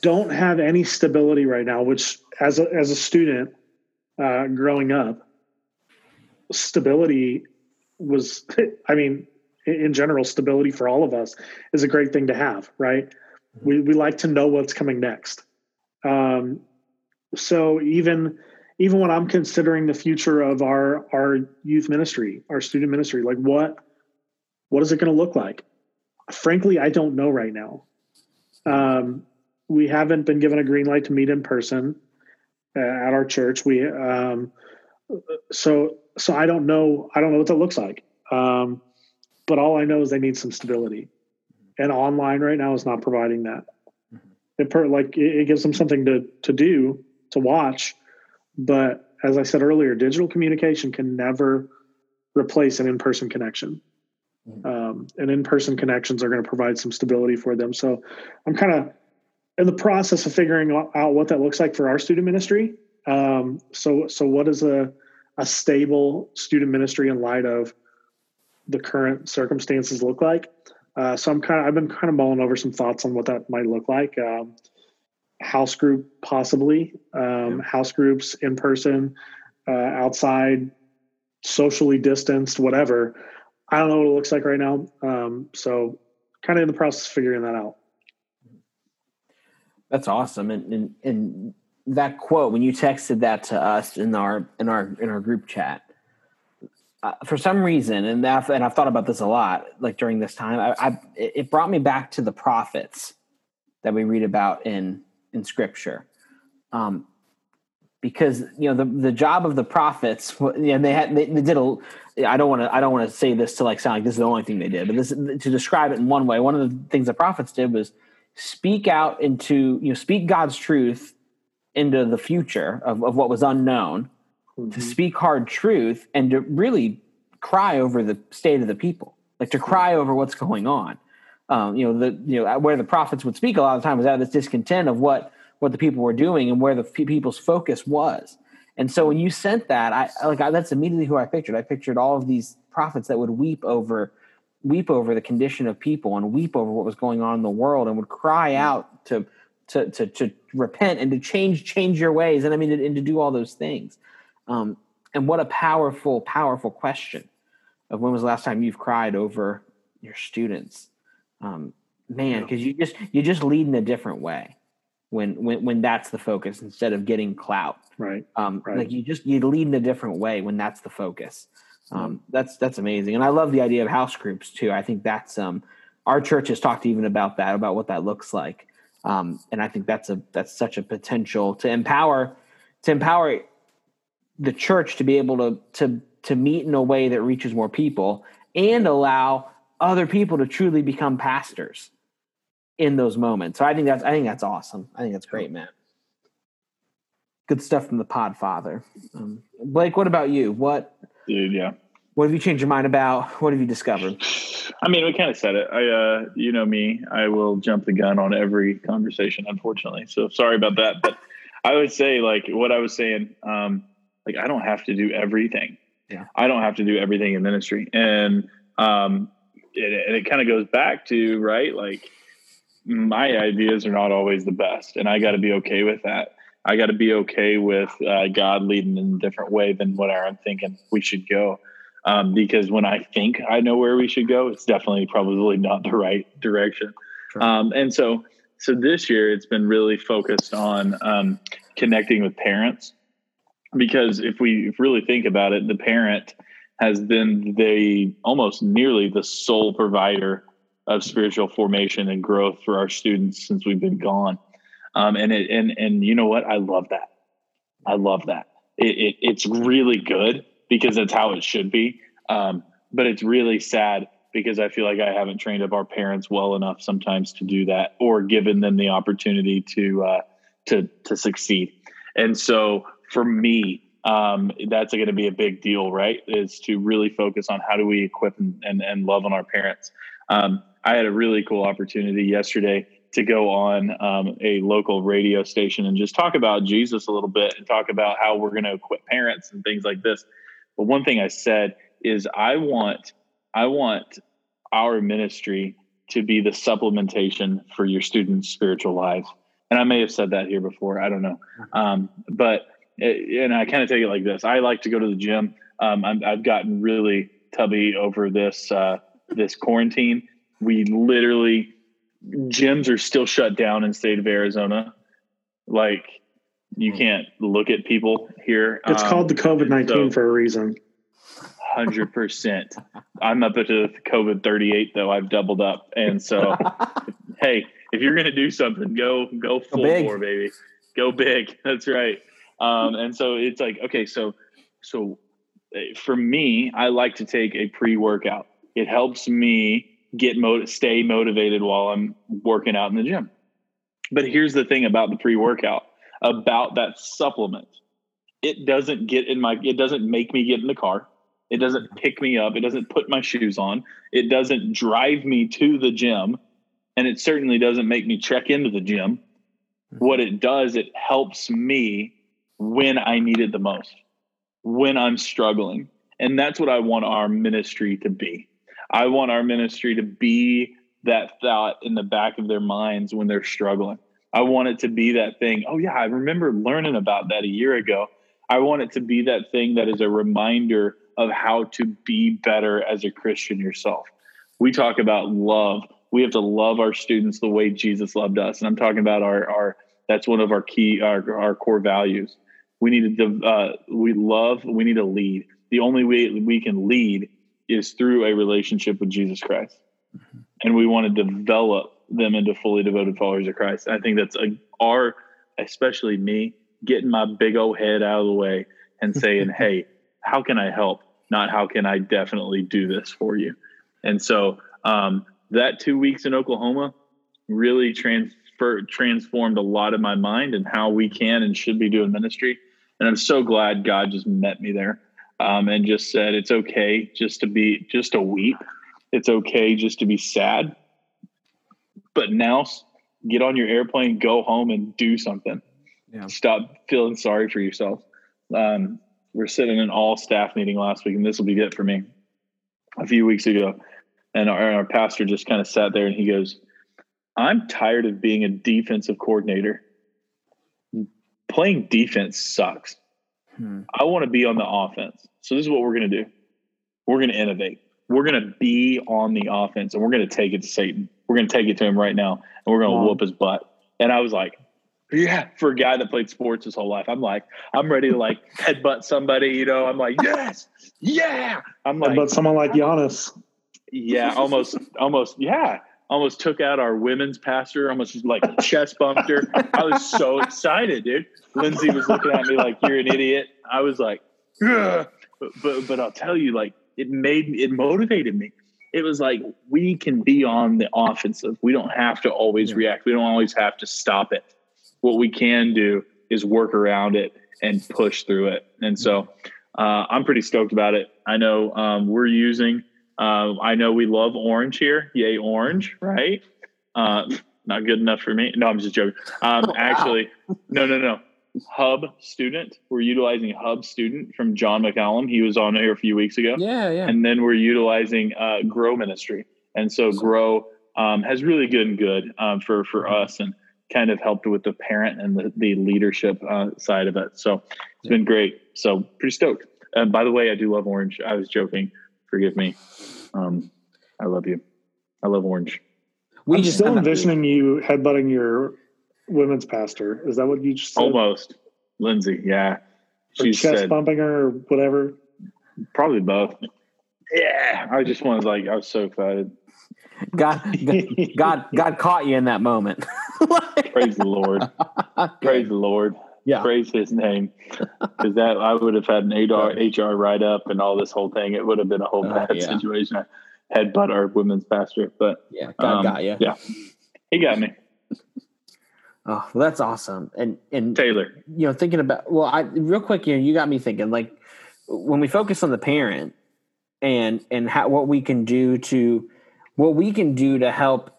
don't have any stability right now. Which, as a as a student uh, growing up, stability was. (laughs) I mean, in general, stability for all of us is a great thing to have, right? Mm-hmm. We we like to know what's coming next. Um, so even even when I'm considering the future of our our youth ministry, our student ministry, like what what is it going to look like? Frankly, I don't know right now. Um, we haven't been given a green light to meet in person uh, at our church. We um, so so I don't know. I don't know what that looks like. Um, but all I know is they need some stability, and online right now is not providing that. Mm-hmm. It per, like it, it gives them something to to do to watch, but as I said earlier, digital communication can never replace an in person connection. Mm-hmm. Um, and in person connections are going to provide some stability for them. So I'm kind of in the process of figuring out what that looks like for our student ministry. Um, so, so what is a, a stable student ministry in light of the current circumstances look like? Uh, so I'm kind of, I've been kind of mulling over some thoughts on what that might look like. Um, house group possibly um, yeah. house groups in person uh, outside socially distanced whatever i don't know what it looks like right now um, so kind of in the process of figuring that out that's awesome and, and and that quote when you texted that to us in our in our in our group chat uh, for some reason and that and i've thought about this a lot like during this time I, I it brought me back to the prophets that we read about in in Scripture. Um, because you know the the job of the prophets and they had they, they did a I don't want to I don't want to say this to like sound like this is the only thing they did but this to describe it in one way one of the things the prophets did was speak out into you know speak God's truth into the future of, of what was unknown mm-hmm. to speak hard truth and to really cry over the state of the people like to cry over what's going on um, you know the you know where the prophets would speak a lot of the time was out of this discontent of what what the people were doing and where the people's focus was. And so when you sent that, I like I, that's immediately who I pictured. I pictured all of these prophets that would weep over weep over the condition of people and weep over what was going on in the world and would cry out to to to, to repent and to change change your ways and I mean and to do all those things. Um, and what a powerful powerful question of when was the last time you've cried over your students um, man, because you just you just lead in a different way when when when that's the focus instead of getting clout. Right. Um, right. Like you just you lead in a different way when that's the focus. Um, that's that's amazing, and I love the idea of house groups too. I think that's um, our church has talked even about that about what that looks like, um, and I think that's a that's such a potential to empower to empower the church to be able to to to meet in a way that reaches more people and allow other people to truly become pastors in those moments. So I think that's I think that's awesome. I think that's great, man. Good stuff from the Pod Father. Um, Blake, what about you? What, dude? Yeah. What have you changed your mind about? What have you discovered? I mean, we kind of said it. I, uh, you know me, I will jump the gun on every conversation, unfortunately. So sorry about that. But I would say, like what I was saying, um, like I don't have to do everything. Yeah. I don't have to do everything in ministry, and um, it, and it kind of goes back to right like my ideas are not always the best and i got to be okay with that. I got to be okay with uh, god leading in a different way than what i'm thinking we should go. Um, because when i think i know where we should go it's definitely probably not the right direction. Sure. um, and so so this year it's been really focused on um, connecting with parents. Because if we really think about it the parent has been the almost nearly the sole provider of spiritual formation and growth for our students since we've been gone. Um, and it, and and you know what? I love that. I love that. It, it it's really good because that's how it should be. Um, but it's really sad because I feel like I haven't trained up our parents well enough sometimes to do that or given them the opportunity to uh, to to succeed. And so for me, um, that's going to be a big deal, right? Is to really focus on how do we equip and, and, and love on our parents. Um, I had a really cool opportunity yesterday to go on um, a local radio station and just talk about Jesus a little bit and talk about how we're going to equip parents and things like this. But one thing I said is I want I want our ministry to be the supplementation for your students' spiritual lives. and I may have said that here before. I don't know, um, but it, and I kind of take it like this. I like to go to the gym. Um, i have gotten really tubby over this uh, this quarantine. We literally gyms are still shut down in the state of Arizona. Like you hmm. can't look at people here. It's um, called the COVID nineteen so, for a reason. Hundred percent. I'm up to COVID thirty eight though. I've doubled up, and so (laughs) hey, if you're gonna do something, go go full bore, baby. Go big. (laughs) That's right. Um, and so it's like okay, so so eh, for me, I like to take a pre workout. It helps me get mo- stay motivated while I'm working out in the gym. But here's the thing about the pre workout about that supplement. It doesn't get in my it doesn't make me get in the car. It doesn't pick me up. It doesn't put my shoes on. It doesn't drive me to the gym. And it certainly doesn't make me check into the gym. What it does, it helps me when I need it the most, when I'm struggling. And that's what I want our ministry to be. I want our ministry to be that thought in the back of their minds when they're struggling. I want it to be that thing. Oh, yeah, I remember learning about that a year ago. I want it to be that thing that is a reminder of how to be better as a Christian yourself. We talk about love. We have to love our students the way Jesus loved us. And I'm talking about our, our that's one of our key, our, our core values. We need to, uh, we love, we need to lead. The only way we can lead is through a relationship with Jesus Christ. Mm-hmm. And we want to develop them into fully devoted followers of Christ. I think that's a, our, especially me, getting my big old head out of the way and saying, (laughs) hey, how can I help? Not how can I definitely do this for you? And so um, that two weeks in Oklahoma really transfer, transformed a lot of my mind and how we can and should be doing ministry. And I'm so glad God just met me there um, and just said, it's okay just to be, just to weep. It's okay just to be sad. But now get on your airplane, go home and do something. Yeah. Stop feeling sorry for yourself. Um, we're sitting in an all staff meeting last week, and this will be it for me. A few weeks ago, and our, our pastor just kind of sat there and he goes, "I'm tired of being a defensive coordinator. Playing defense sucks. Hmm. I want to be on the offense. So this is what we're going to do. We're going to innovate. We're going to be on the offense, and we're going to take it to Satan. We're going to take it to him right now, and we're going to wow. whoop his butt." And I was like, yeah, for a guy that played sports his whole life, I'm like, I'm ready to like headbutt somebody. You know, I'm like, yes, yeah. I'm like, but someone like Giannis. Yeah, almost, almost, yeah, almost took out our women's pastor. Almost like (laughs) chest bumped her. I was so excited, dude. Lindsay was looking at me like you're an idiot. I was like, Ugh. but but but I'll tell you, like it made it motivated me. It was like we can be on the offensive. We don't have to always yeah. react. We don't always have to stop it what we can do is work around it and push through it. And so uh, I'm pretty stoked about it. I know um, we're using, uh, I know we love orange here. Yay, orange, right? Uh, not good enough for me. No, I'm just joking. Um, oh, actually, no, no, no. Hub student. We're utilizing Hub student from John McCallum. He was on here a few weeks ago. Yeah, yeah. And then we're utilizing uh, Grow Ministry. And so Grow um, has really been good um, for for us. And kind of helped with the parent and the, the leadership uh, side of it. So it's been great. So pretty stoked. And by the way, I do love orange. I was joking. Forgive me. Um, I love you. I love orange. We I'm just still envisioning you headbutting your women's pastor. Is that what you just said? Almost. Lindsay, yeah. She chest said, bumping her or whatever. Probably both. Yeah. I just wanted like I was so excited. God, God, (laughs) God caught you in that moment. (laughs) Praise the Lord. Praise the Lord. Yeah. Praise His name. (laughs) Because that I would have had an HR, HR write up and all this whole thing. It would have been a whole uh, bad yeah. situation. I had but our women's pastor, but yeah, God um, got you. Yeah, he got me. (laughs) Oh, well, that's awesome. And and Taylor, you know, thinking about well, I real quick, you know, you got me thinking like when we focus on the parent and and how what we can do to what we can do to help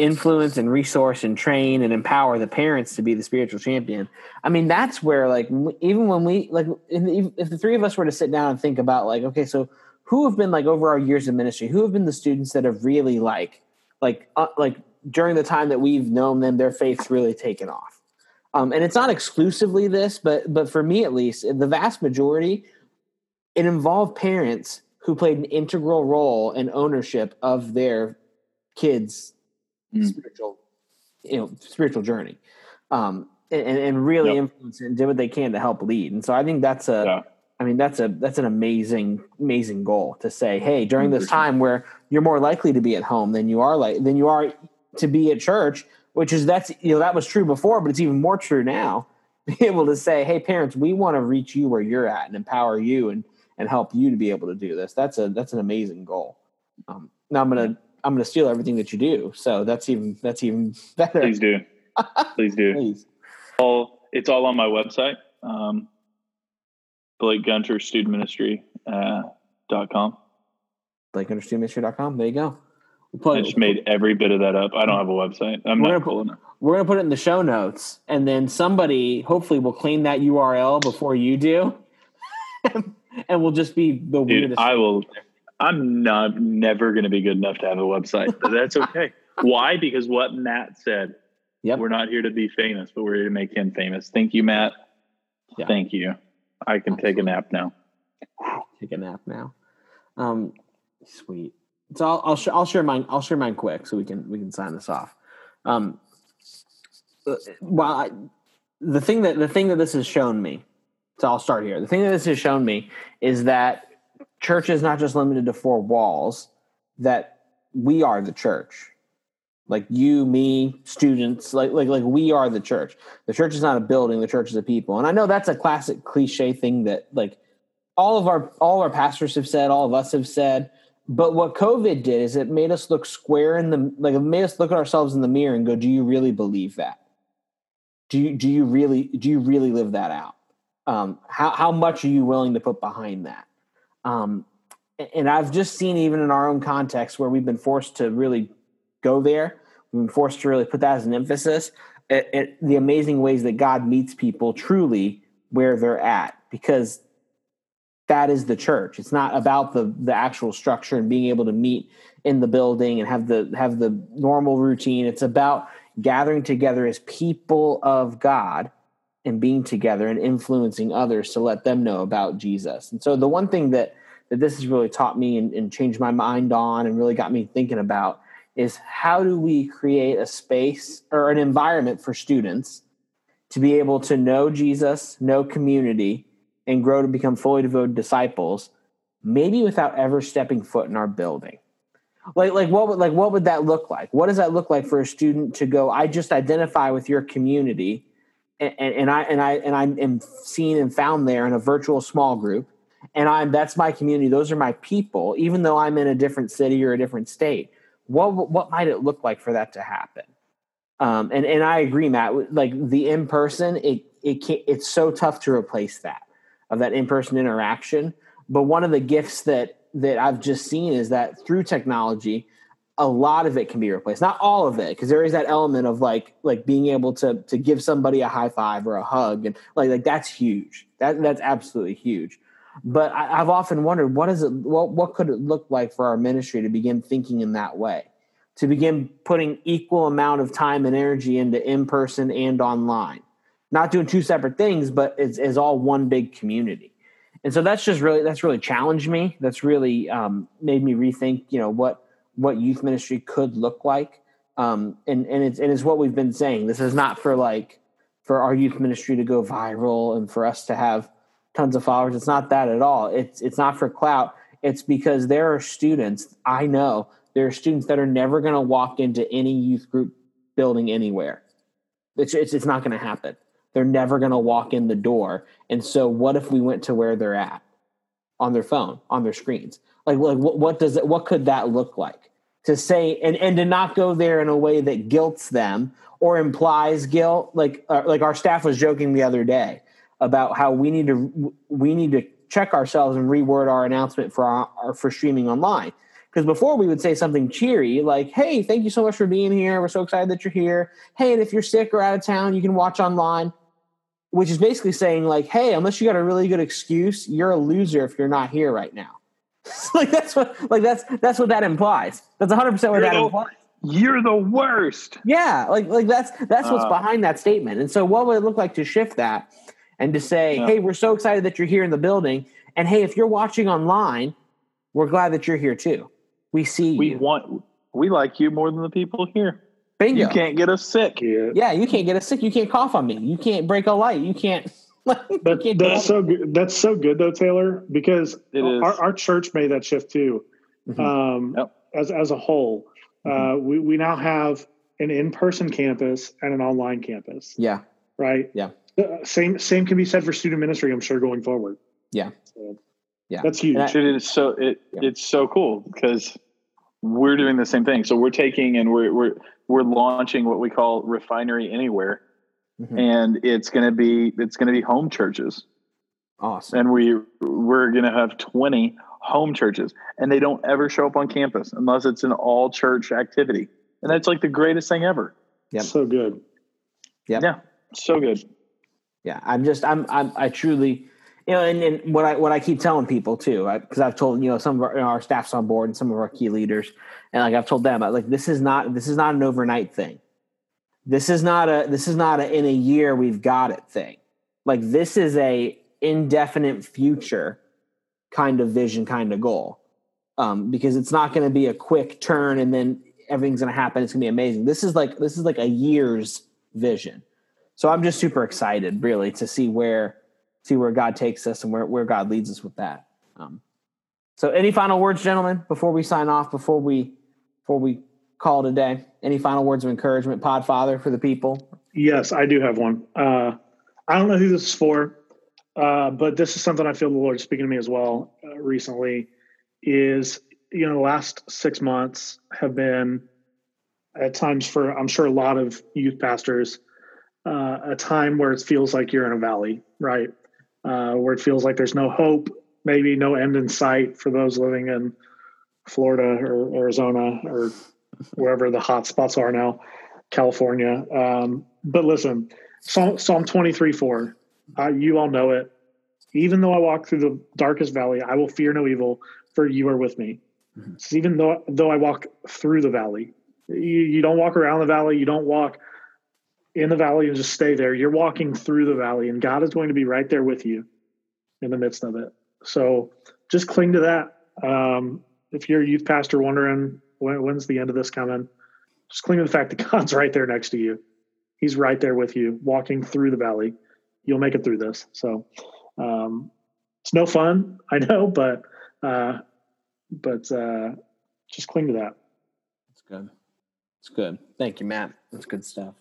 influence and resource and train and empower the parents to be the spiritual champion. I mean, that's where like even when we like if the three of us were to sit down and think about like okay, so who have been like over our years of ministry, who have been the students that have really like like uh, like during the time that we've known them, their faith's really taken off. Um, and it's not exclusively this, but but for me at least, the vast majority, it involved parents who played an integral role in ownership of their kids' Mm. spiritual, you know, spiritual journey, um, and, and really Yep. influenced it and did what they can to help lead. And so I think that's a, Yeah. I mean, that's a that's an amazing amazing goal to say, hey, during this time where you're more likely to be at home than you are like than you are to be at church, which is that's you know that was true before, but it's even more true now. (laughs) Be able to say, hey, parents, we want to reach you where you're at and empower you and and help you to be able to do this. That's a that's an amazing goal. Um, now I'm gonna I'm gonna steal everything that you do, so that's even that's even (laughs) better. Please do. Please do. (laughs) Please. all it's all on my website um blake gunter student ministry uh, dot com BlakeUnderstandMinistry.com. There you go. We'll i just made every bit of that up i don't have a website i'm We're not gonna cool enough We're gonna put it in the show notes, and then somebody hopefully will claim that URL before you do, (laughs) and we'll just be the dude weirdest. i will i'm not never going to be good enough to have a website but that's okay why because what matt said Yep. we're not here to be famous but we're here to make him famous thank you matt Yeah. thank you i can take a nap now Take a nap now. Um, sweet. So I'll I'll, sh- I'll share mine. I'll share mine quick so we can we can sign this off. Um, uh, while I, the thing that the thing that this has shown me, so I'll start here. The thing that this has shown me is that church is not just limited to four walls. That we are the church. Like you, me, students, like like like we are the church. The church is not a building. The church is a people. And I know that's a classic cliche thing that like all of our all our pastors have said, all of us have said. But what COVID did is it made us look square in the like it made us look at ourselves in the mirror and go, "Do you really believe that? Do you do you really do you really live that out? Um, how how much are you willing to put behind that?" Um, and I've just seen even in our own context where we've been forced to really go there, we've been forced to really put that as an emphasis. At, at the amazing ways that God meets people truly where they're at, because that is the church. It's not about the the actual structure and being able to meet in the building and have the have the normal routine. It's about gathering together as people of God and being together and influencing others to let them know about Jesus. And so the one thing that that this has really taught me and, and changed my mind on and really got me thinking about is how do we create a space or an environment for students to be able to know Jesus, know community, and grow to become fully devoted disciples, maybe without ever stepping foot in our building. Like, like what would like what would that look like? What does that look like for a student to go? I just identify with your community, and, and, I and I and I am seen and found there in a virtual small group, and I'm that's my community. Those are my people, even though I'm in a different city or a different state. What what might it look like for that to happen? Um, and and I agree, Matt. Like the in person, it it can it's so tough to replace that of that in person interaction. But one of the gifts that that I've just seen is that through technology, a lot of it can be replaced. Not all of it, because there is that element of like like being able to to give somebody a high five or a hug, and like like that's huge. That that's absolutely huge. But I, I've often wondered what is it? What what could it look like for our ministry to begin thinking in that way? To begin putting equal amount of time and energy into in person and online, not doing two separate things, but it's, it's all one big community. And so that's just really that's really challenged me. That's really um, made me rethink, you know, what what youth ministry could look like. Um, and and it's and it's what we've been saying. This is not for like for our youth ministry to go viral and for us to have tons of followers. It's not that at all. It's it's not for clout. It's because there are students I know there are students that are never going to walk into any youth group building anywhere. It's it's, it's not going to happen. They're never going to walk in the door. And so, what if we went to where they're at on their phone, on their screens? Like, like what, what does it? What could that look like? To say and and to not go there in a way that guilts them or implies guilt. Like uh, like our staff was joking the other day about how we need to we need to check ourselves and reword our announcement for our, our for streaming online. Because before we would say something cheery like hey thank you so much for being here. We're so excited that you're here. Hey and if you're sick or out of town you can watch online. Which is basically saying like hey unless you got a really good excuse you're a loser if you're not here right now (laughs) like that's what like that's that's what that implies that's 100% what that True. implies You're the worst. Yeah, like like that's that's what's Uh. behind that statement. And so, what would it look like to shift that and to say, Yeah. "Hey, we're so excited that you're here in the building, and hey, if you're watching online, we're glad that you're here too. We see We you. want we like you more than the people here. Bingo. You can't get us sick. Yeah. yeah, you can't get us sick. You can't cough on me. You can't break a light. You can't. (laughs) you But that's so good. That's so good though, Taylor, because It is. our, our church made that shift too. Mhm. Um, Yep. As as a whole, uh, we we now have an in person campus and an online campus, yeah, right? Yeah. Uh, same same can be said for student ministry. I'm sure going forward. Yeah. So, Yeah. That's huge. And I- It is so it Yeah. it's so cool because we're doing the same thing. So we're taking and we're we're we're launching what we call refinery anywhere, Mhm. and it's going to be it's going to be home churches, awesome. and we we're going to have twenty home churches, and they don't ever show up on campus unless it's an all church activity, and that's like the greatest thing ever. Yeah. So good. Yeah. Yeah, so good. yeah i'm just i'm, I'm i truly you know and, and what i what i keep telling people too because i've told you know some of our, you know, our staff's on board and some of our key leaders and like i've told them like this is not this is not an overnight thing this is not a this is not a in a year we've got it thing. Like this is a indefinite future kind of vision kind of goal. Um, because it's not going to be a quick turn and then everything's going to happen. It's going to be amazing. This is like this is like a year's vision. So I'm just super excited, really, to see where see where God takes us and where, where God leads us with that. Um, so, any final words, gentlemen, before we sign off, before we before we call today? Any final words of encouragement, Podfather, for the people? Yes, I do have one. Uh, I don't know who this is for, uh, but this is something I feel the Lord speaking to me as well uh, recently. Is you know the last six months have been at times for I'm sure a lot of youth pastors uh, a time where it feels like you're in a valley, right? Uh, where it feels like there's no hope, maybe no end in sight for those living in Florida or Arizona or wherever the hot spots are now, California. Um, but listen, Psalm, Psalm 23 4, uh, you all know it. Even though I walk through the darkest valley, I will fear no evil, for you are with me. So even though though I walk through the valley, you, you don't walk around the valley, you don't walk in the valley and just stay there. You're walking through the valley, and God is going to be right there with you in the midst of it. So just cling to that. Um, if you're a youth pastor wondering when, when's the end of this coming, just cling to the fact that (laughs) God's right there next to you. He's right there with you, walking through the valley. You'll make it through this. So um, it's no fun, (laughs) I know, but uh, but uh, just cling to that. It's good. It's good. Thank you, Matt. That's good stuff.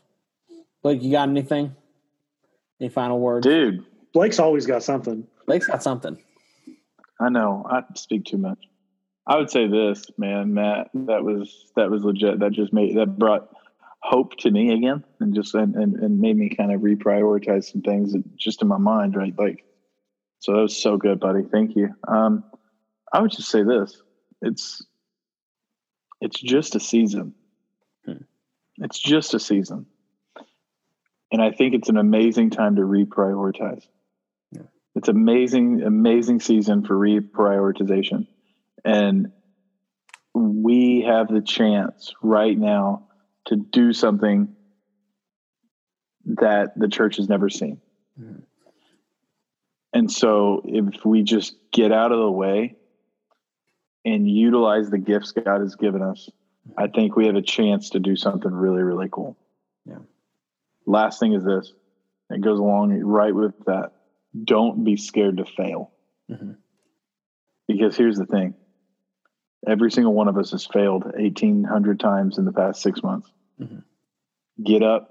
Blake, you got anything? Any final words? Dude, Blake's always got something. Blake's got something. I know I speak too much. I would say this, man, Matt. That was that was legit. That just made that brought hope to me again, and just and and, and made me kind of reprioritize some things that just in my mind, right? Like, so that was so good, buddy. Thank you. Um, I would just say this: it's it's just a season. Hmm. It's just a season, and I think it's an amazing time to reprioritize Yeah. it's amazing amazing season for reprioritization and we have the chance right now to do something that the church has never seen Mhm. and so if we just get out of the way and utilize the gifts god has given us i think we have a chance to do something really really cool Yeah. last thing is this it goes along right with that don't be scared to fail. Mhm. Because here's the thing every single one of us has failed 1,800 times in the past six months. Mhm. Get up,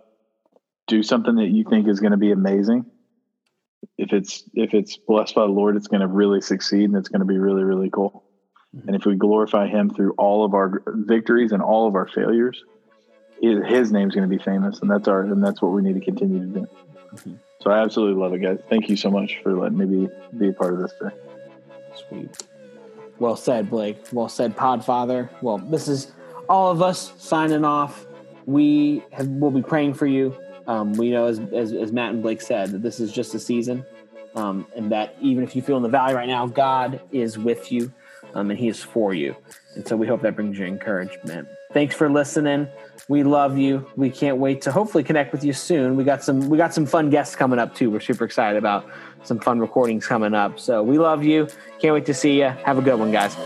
do something that you think is going to be amazing. If it's if it's blessed by the Lord, it's going to really succeed and it's going to be really really cool. Mhm. And if we glorify Him through all of our victories and all of our failures, His, his name's going to be famous, and that's our and that's what we need to continue to do. Mhm. So I absolutely love it, guys. Thank you so much for letting me be be a part of this today. Sweet. Well said, Blake. Well said, Podfather. Well, this is all of us signing off. We have, will be praying for you. Um, we know, as, as, as Matt and Blake said, that this is just a season, um, and that even if you feel in the valley right now, God is with you, um, and He is for you. And so we hope that brings you encouragement. Thanks for listening. We love you. We can't wait to hopefully connect with you soon. We got some we got some fun guests coming up too. We're super excited about some fun recordings coming up. So we love you. Can't wait to see you. Have a good one, guys.